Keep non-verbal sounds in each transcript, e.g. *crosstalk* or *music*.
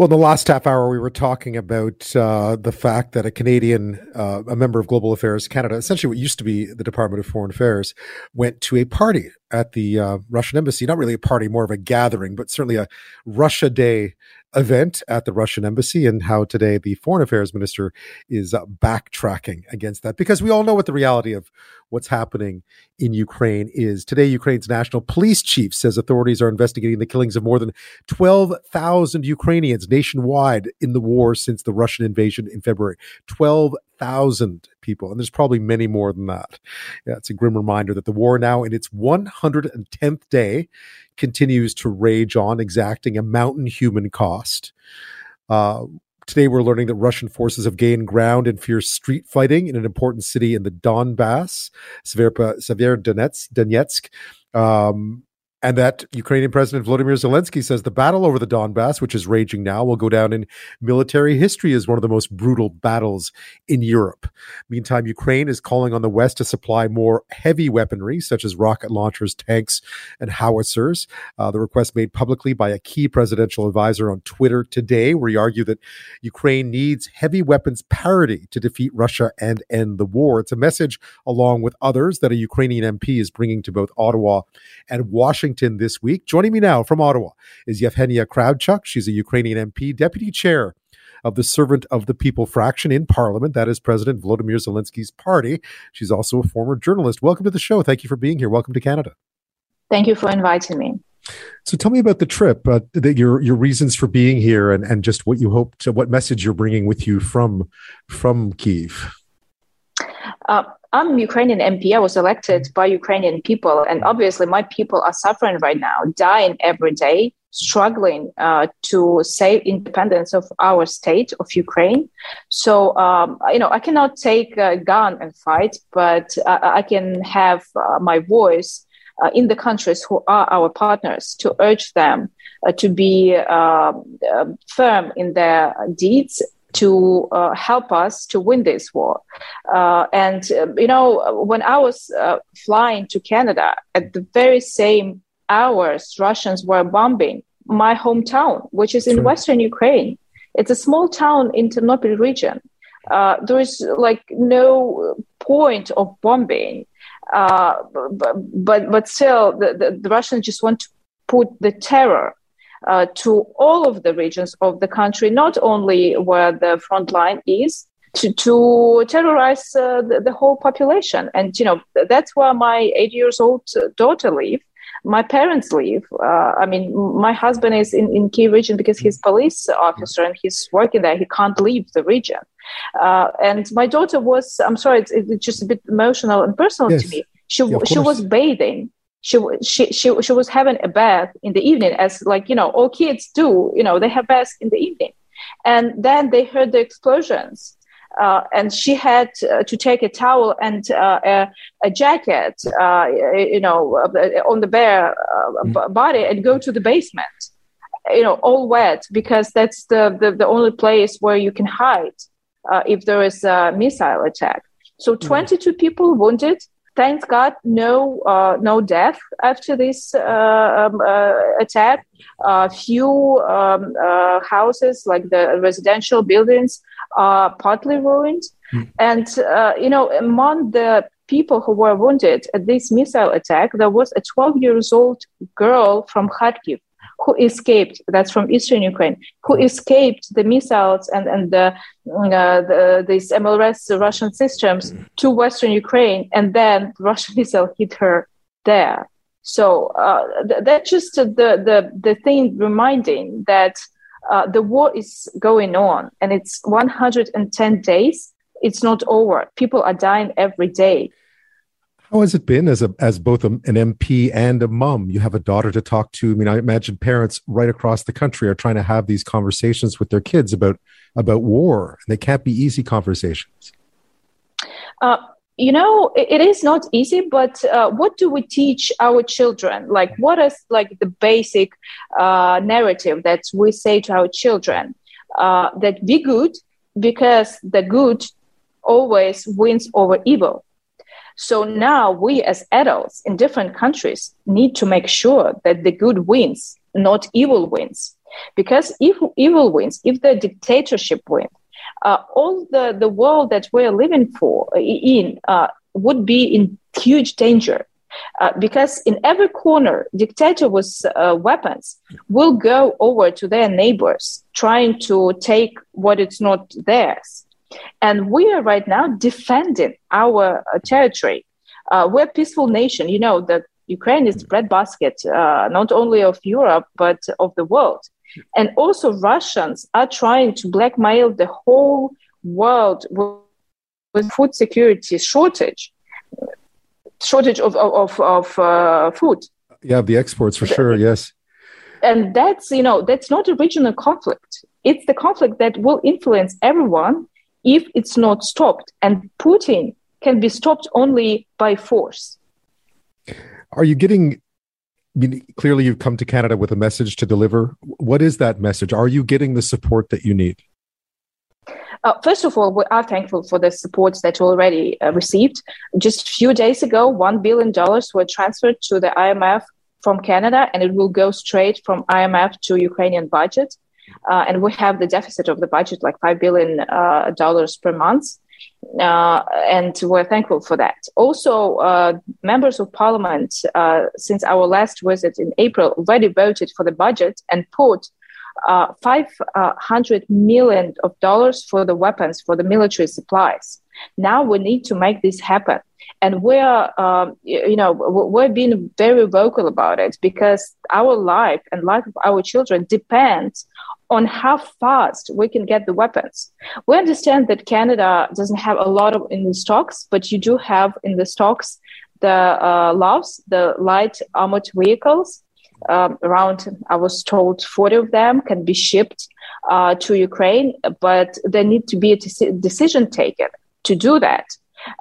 Well, in the last half hour, we were talking about uh, the fact that a Canadian, uh, a member of Global Affairs Canada, essentially what used to be the Department of Foreign Affairs, went to a party at the uh, Russian embassy. Not really a party, more of a gathering, but certainly a Russia Day event at the Russian embassy, and how today the foreign affairs minister is uh, backtracking against that because we all know what the reality of what's happening in Ukraine is. Today, Ukraine's national police chief says authorities are investigating the killings of more than 12,000 Ukrainians nationwide in the war since the Russian invasion in February. 12,000 people. And there's probably many more than that. Yeah, it's a grim reminder that the war now in its 110th day continues to rage on, exacting a mountain human cost. Uh, Today, we're learning that Russian forces have gained ground in fierce street fighting in an important city in the Donbass, Severodonetsk. Um, and that Ukrainian President Volodymyr Zelensky says the battle over the Donbass, which is raging now, will go down in military history as one of the most brutal battles in Europe. Meantime, Ukraine is calling on the West to supply more heavy weaponry, such as rocket launchers, tanks, and howitzers. Uh, the request made publicly by a key presidential advisor on Twitter today, where he argued that Ukraine needs heavy weapons parity to defeat Russia and end the war. It's a message, along with others, that a Ukrainian MP is bringing to both Ottawa and Washington Washington this week. Joining me now from Ottawa is Yevheniya Kravchuk. She's a Ukrainian MP, deputy chair of the Servant of the People fraction in Parliament. That is President Volodymyr Zelensky's party. She's also a former journalist. Welcome to the show. Thank you for being here. Welcome to Canada. Thank you for inviting me. So tell me about the trip, uh, the, your your reasons for being here, and, and just what you hope to, what message you're bringing with you from from Kiev. Uh, I'm Ukrainian MP. I was elected by Ukrainian people, and obviously, my people are suffering right now, dying every day, struggling uh, to save independence of our state of Ukraine. So, um, you know, I cannot take a gun and fight, but I, I can have uh, my voice uh, in the countries who are our partners to urge them uh, to be um, uh, firm in their deeds to uh, help us to win this war. Uh, and, uh, you know, when I was uh, flying to Canada at the very same hours, Russians were bombing my hometown, which is in. Western Ukraine. It's a small town in Ternopil region. Uh, there is like no point of bombing. Uh, but, but, but still, the, the, the Russians just want to put the terror uh, to all of the regions of the country, not only where the front line is, to, to terrorize uh, the, the, whole population. And, you know, that's where my eight years old daughter lives. My parents live. Uh, I mean, my husband is in, in Kiev region because he's police officer and he's working there. He can't leave the region. Uh, and my daughter was, I'm sorry, it's, it's just a bit emotional and personal yes. to me. She, yeah, she was bathing she she she she was having a bath in the evening as like you know all kids do you know they have baths in the evening and then they heard the explosions uh, and she had uh, to take a towel and uh, a, a, jacket, uh, you know, on the bare uh, mm-hmm. body and go to the basement, you know, all wet because that's the, the, the only place where you can hide uh, if there is a missile attack. So mm-hmm. 22 people wounded, thank God, no uh, no death after this uh, um, uh, attack. A few um, uh, houses, like the residential buildings, are partly ruined. Mm. And uh, you know, among the people who were wounded at this missile attack, there was a 12 years old girl from Kharkiv who escaped, that's from eastern Ukraine, who escaped the missiles and, and the, uh, the, these MLRS Russian systems to western Ukraine, and then Russian *laughs* missile hit her there. So uh, th- that's just the, the, the thing reminding that uh, the war is going on and it's 110 days. It's not over. People are dying every day. How has it been as a as both an MP and a mom? You have a daughter to talk to. I mean, I imagine parents right across the country are trying to have these conversations with their kids about about war, and they can't be easy conversations. Uh, you know, it, it is not easy. But uh, what do we teach our children? Like, what is like the basic uh, narrative that we say to our children? Uh, that be good because the good always wins over evil so now we as adults in different countries need to make sure that the good wins, not evil wins. Because if evil wins, if the dictatorship wins, uh, all the, the world that we're living for in uh, would be in huge danger. Uh, because in every corner, dictator with uh, weapons will go over to their neighbors, trying to take what is not theirs. And we are right now defending our uh, territory. we're a peaceful nation. You know that Ukraine is the breadbasket not only of Europe but of the world. And also, Russians are trying to blackmail the whole world with food security shortage, shortage of of, of uh, food. Yeah, the exports for sure. Yes, and that's you know that's not a regional conflict. It's the conflict that will influence everyone if it's not stopped. And Putin can be stopped only by force. Are you getting I mean, clearly you've come to Canada with a message to deliver. What is that message? Are you getting the support that you need? Uh, first of all, we are thankful for the support that we already uh, received. Just a few days ago, $1 billion were transferred to the IMF from Canada, and it will go straight from IMF to Ukrainian budget. Uh, and we have the deficit of the budget like $5 billion uh, per month uh, and we're thankful for that. Also, uh, members of parliament, since our last visit in April, already voted for the budget and put uh, 500 million of dollars for the weapons for the military supplies. Now we need to make this happen. And we're, um, you know, we're being very vocal about it because our life and life of our children depends on how fast we can get the weapons. We understand that Canada doesn't have a lot of in the stocks, but you do have in the stocks the uh, LAVs, the light armored vehicles. Um, around, I was told, 40 of them can be shipped uh, to Ukraine, but there need to be a decision taken to do that.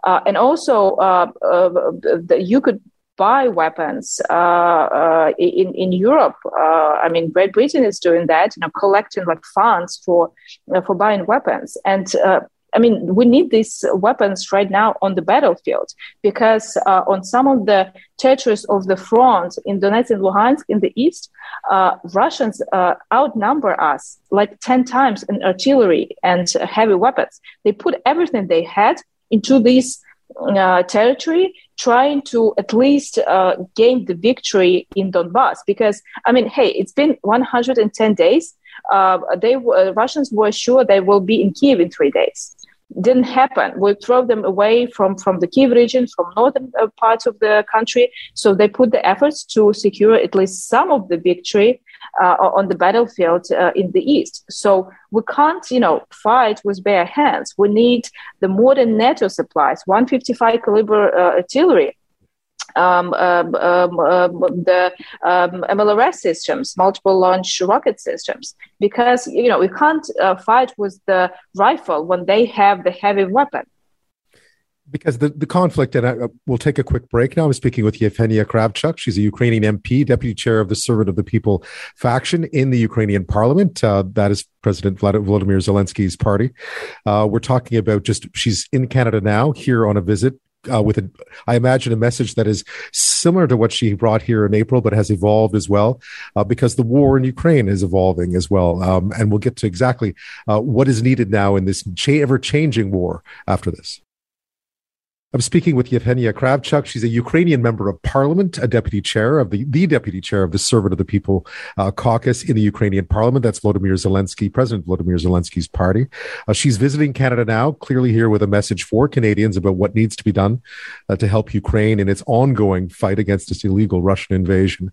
Uh, and also, uh, uh, the, you could buy weapons uh, uh, in in Europe. Uh, I mean, Great Britain is doing that, you know, collecting like funds for you know, for buying weapons and. I mean, we need these weapons right now on the battlefield because uh, on some of the territories of the front in Donetsk and Luhansk in the east, uh, Russians uh, outnumber us like 10 times in artillery and heavy weapons. They put everything they had into this uh, territory trying to at least uh, gain the victory in Donbass. Because, I mean, hey, it's been 110 days. Uh, they uh, Russians were sure they will be in Kiev in three days. Didn't happen. We throw them away from, from the Kiev region, from northern uh, parts of the country. So they put the efforts to secure at least some of the victory uh, on the battlefield uh, in the east. So we can't, you know, fight with bare hands. We need the modern NATO supplies, 155 caliber uh, artillery. Um, um, um, um the MLRS um, systems, multiple launch rocket systems, because you know we can't uh, fight with the rifle when they have the heavy weapon because the, the conflict, and I, uh, we'll take a quick break now. I'm speaking with Yevheniya Kravchuk. She's a Ukrainian MP, deputy chair of the Servant of the People faction in the Ukrainian parliament. Uh, that is President Vladimir Zelensky's party. Uh, we're talking about just, she's in Canada now, here on a visit. Uh, with a, I imagine a message that is similar to what she brought here in April, but has evolved as well, uh, because the war in Ukraine is evolving as well. Um, and we'll get to exactly uh, what is needed now in this cha- ever changing war after this. I'm speaking with Yevheniya Kravchuk. She's a Ukrainian member of parliament, a deputy chair of the, the deputy chair of the Servant of the People uh, caucus in the Ukrainian parliament. That's Volodymyr Zelensky, President Volodymyr Zelensky's party. Uh, she's visiting Canada now, clearly here with a message for Canadians about what needs to be done uh, to help Ukraine in its ongoing fight against this illegal Russian invasion.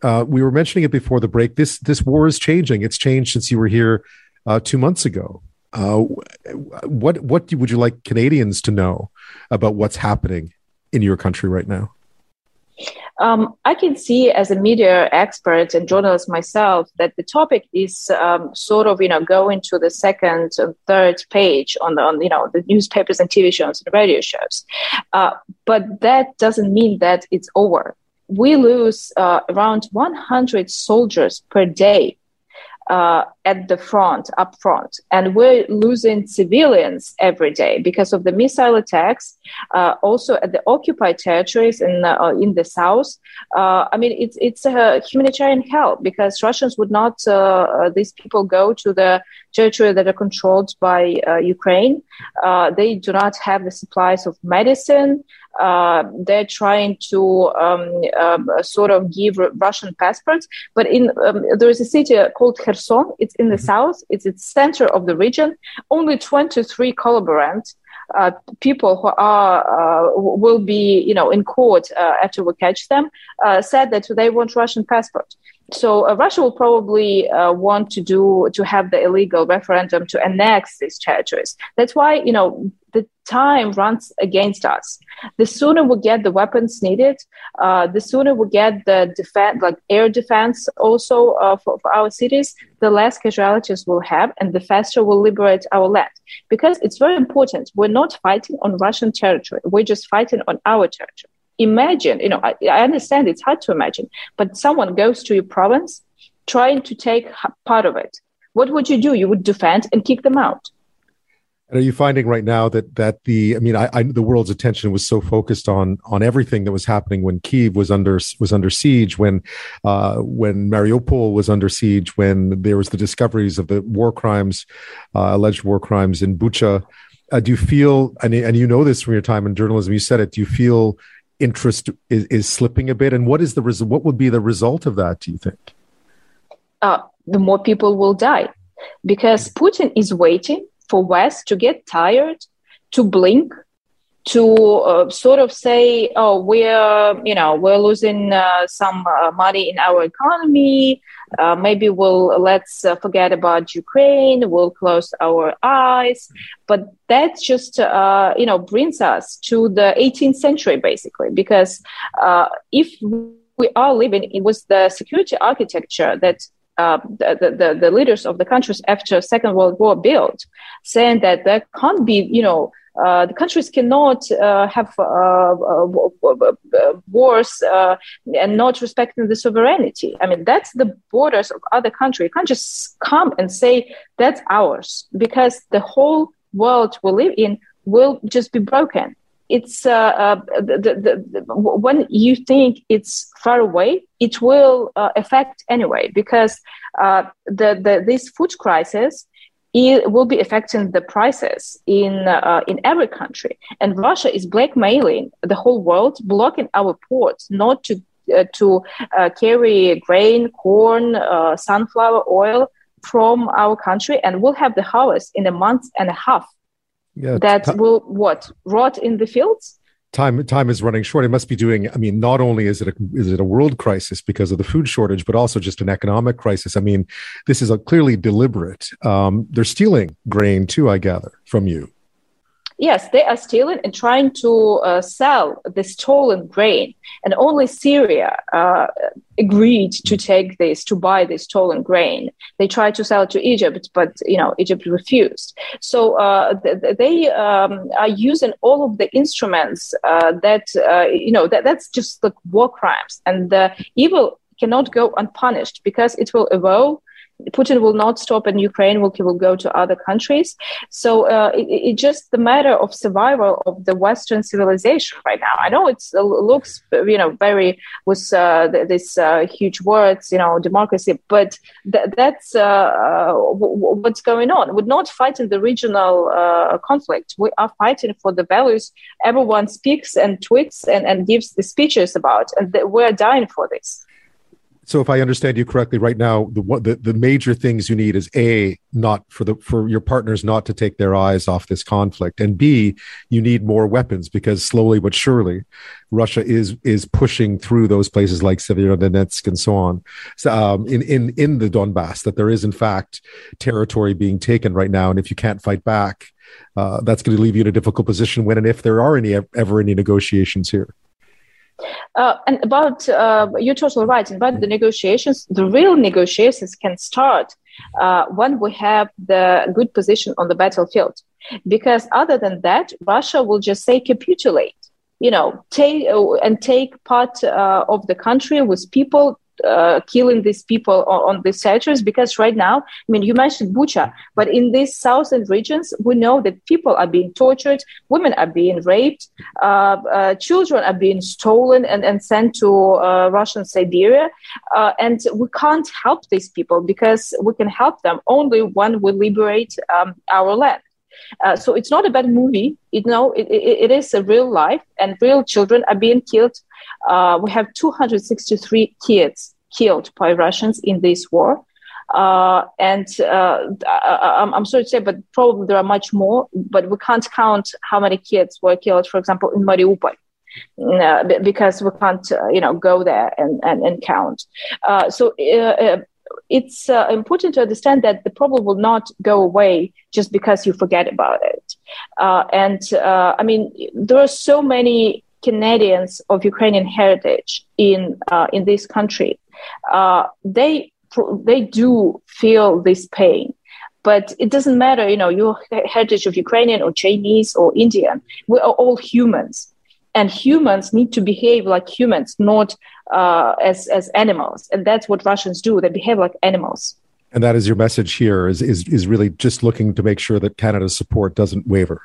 Uh, we were mentioning it before the break. This this war is changing. It's changed since you were here uh, two months ago. Uh, what what would you like Canadians to know about what's happening in your country right now? Um, I can see as a media expert and journalist myself that the topic is um, sort of you know going to the second and third page on the on you know the newspapers and TV shows and radio shows, uh, but that doesn't mean that it's over. We lose uh, around 100 soldiers per day uh, at the front, up front, and we're losing civilians every day because of the missile attacks. Uh, also at the occupied territories in uh, in the south. Uh, I mean, it's it's a humanitarian help because Russians would not uh, these people go to the territory that are controlled by Ukraine. they do not have the supplies of medicine. Uh, they're trying to um, um, sort of give Russian passports. But in um, there is a city called Kherson. It's in the mm-hmm. south. It's the center of the region. Only 23 collaborants. Uh, people who are uh, will be, you know, in court uh, after we catch them, uh, said that they want Russian passport. So uh, Russia will probably want to do to have the illegal referendum to annex these territories. That's why, you know, the time runs against us. The sooner we get the weapons needed, uh, the sooner we get the defense, like air defense, also uh, for, for, our cities, the less casualties we'll have, and the faster we'll liberate our land. Because it's very important. We're not fighting on Russian territory. We're just fighting on our territory. Imagine, you know, I, I understand it's hard to imagine, but someone goes to your province trying to take part of it. What would you do? You would defend and kick them out and are you finding right now that that the I mean I, I, the world's attention was so focused on on everything that was happening when Kiev was under was under siege when uh, when Mariupol was under siege when there was the discoveries of the war crimes uh, alleged war crimes in Bucha. Uh, do you feel and and you know this from your time in journalism? You said it. Do you feel interest is, is slipping a bit? And what is the result? What would be the result of that? Do you think? Uh, the more people will die because Putin is waiting for West to get tired, to blink, to uh, sort of say, "Oh, we're you know we're losing uh, some uh, money in our economy. Uh, maybe we'll let's uh, forget about Ukraine. We'll close our eyes." But that just uh, you know brings us to the 18th century, basically, because if we are living, it was the security architecture that uh, the, the, the leaders of the countries after Second World War built, saying that there can't be, you know, uh, the countries cannot uh, have uh, uh, uh wars and not respecting the sovereignty. I mean, that's the borders of other countries. You can't just come and say that's ours because the whole world we live in will just be broken. It's the, the, the, when you think it's far away, it will affect anyway because the, the this food crisis it will be affecting the prices in uh, in every country. And Russia is blackmailing the whole world, blocking our ports not to uh, to uh, carry grain, corn, uh, sunflower oil from our country, and we'll have the harvest in a month and a half. Yeah, that t- will what rot in the fields time time is running short. It must be doing. I mean, not only is it a, is it a world crisis because of the food shortage, but also just an economic crisis. I mean, this is a clearly deliberate. Um, they're stealing grain too, I gather, from you. Yes, they are stealing and trying to uh, sell the stolen grain. And only Syria uh, agreed to take this, to buy this stolen grain. They tried to sell it to Egypt, but you know Egypt refused. So uh, th- they um, are using all of the instruments uh, that uh, you know that that's just like war crimes, and the evil cannot go unpunished because it will evolve Putin will not stop and Ukraine will, will go to other countries. So uh, it, it's just the matter of survival of the Western civilization right now. I know it looks, you know, very with uh, this uh, huge words, you know, democracy, but th- that's uh, uh, what's going on. We're not fighting the regional uh, conflict. We are fighting for the values everyone speaks and tweets and, and gives the speeches about, and th- we're dying for this so if I understand you correctly, right now the, the the major things you need is a not for the for your partners not to take their eyes off this conflict, and b you need more weapons because slowly but surely Russia is is pushing through those places like Severodonetsk and so on, so, um, in in in the Donbass. That there is in fact territory being taken right now, and if you can't fight back, uh, that's going to leave you in a difficult position when and if there are any ever any negotiations here. Uh, and about uh, you're totally right. About the negotiations, the real negotiations can start uh, when we have the good position on the battlefield. Because other than that, Russia will just say capitulate. You know, take uh, and take part uh, of the country with people uh, killing these people on, on these territories because right now, I mean, you mentioned Bucha, but in these southern regions, we know that people are being tortured, women are being raped, uh, uh, children are being stolen and, and sent to uh, Russian Siberia. Uh, and we can't help these people because we can help them only when we liberate um, our land. Uh, so it's not a bad movie. You know, it, it, it is a real life, and real children are being killed. Uh, we have 263 kids killed by Russians in this war. Uh, and uh, I, am sorry to say, but probably there are much more, but we can't count how many kids were killed, for example, in Mariupol. Uh, because we can't, uh, you know, go there and, and, and count. Uh, so uh, it's uh, important to understand that the problem will not go away just because you forget about it. Uh, and uh, I mean, there are so many Canadians of Ukrainian heritage in uh, in this country. Uh, they they do feel this pain. But it doesn't matter, you know, your heritage of Ukrainian or Chinese or Indian. We are all humans and humans need to behave like humans, not uh, as as animals. And that's what Russians do; they behave like animals. And that is your message here: is is is really just looking to make sure that Canada's support doesn't waver.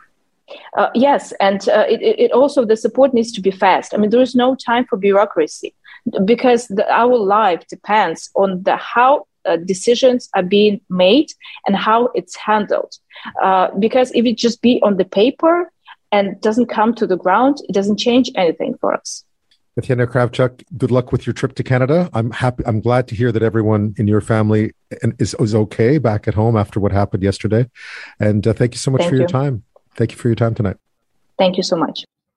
Uh, yes, and uh, it, it also the support needs to be fast. I mean, there is no time for bureaucracy because the, our life depends on the how uh, decisions are being made and how it's handled. Uh, because if it just be on the paper, and doesn't come to the ground, it doesn't change anything for us. Tatiana Kravchuk, good luck with your trip to Canada. I'm happy. I'm glad to hear that everyone in your family is, is okay back at home after what happened yesterday. And uh, thank you so much thank for you. your time. Thank you for your time tonight. Thank you so much.